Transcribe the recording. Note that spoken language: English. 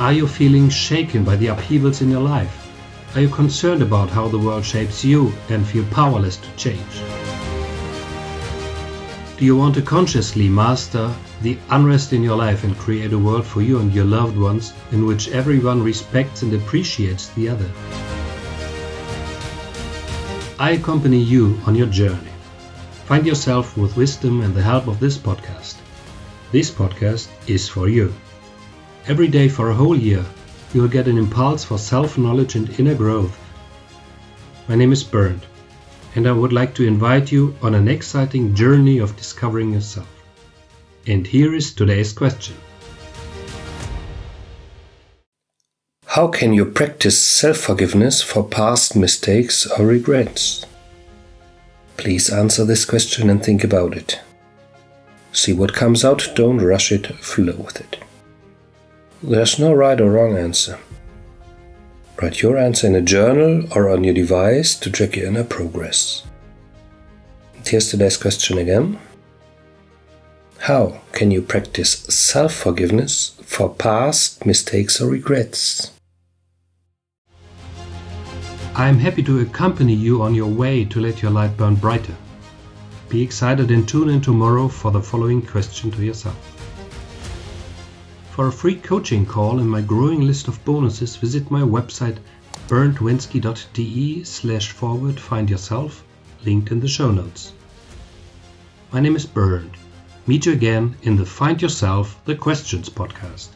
Are you feeling shaken by the upheavals in your life? Are you concerned about how the world shapes you and feel powerless to change? Do you want to consciously master the unrest in your life and create a world for you and your loved ones in which everyone respects and appreciates the other? I accompany you on your journey. Find yourself with wisdom and the help of this podcast. This podcast is for you. Every day for a whole year, you will get an impulse for self knowledge and inner growth. My name is Bernd, and I would like to invite you on an exciting journey of discovering yourself. And here is today's question How can you practice self forgiveness for past mistakes or regrets? Please answer this question and think about it. See what comes out, don't rush it, flow with it. There's no right or wrong answer. Write your answer in a journal or on your device to track your inner progress. Here's today's question again. How can you practice self forgiveness for past mistakes or regrets? I am happy to accompany you on your way to let your light burn brighter. Be excited and tune in tomorrow for the following question to yourself. For a free coaching call and my growing list of bonuses, visit my website berndwenske.de slash forward find yourself, linked in the show notes. My name is Bernd. Meet you again in the Find Yourself the Questions podcast.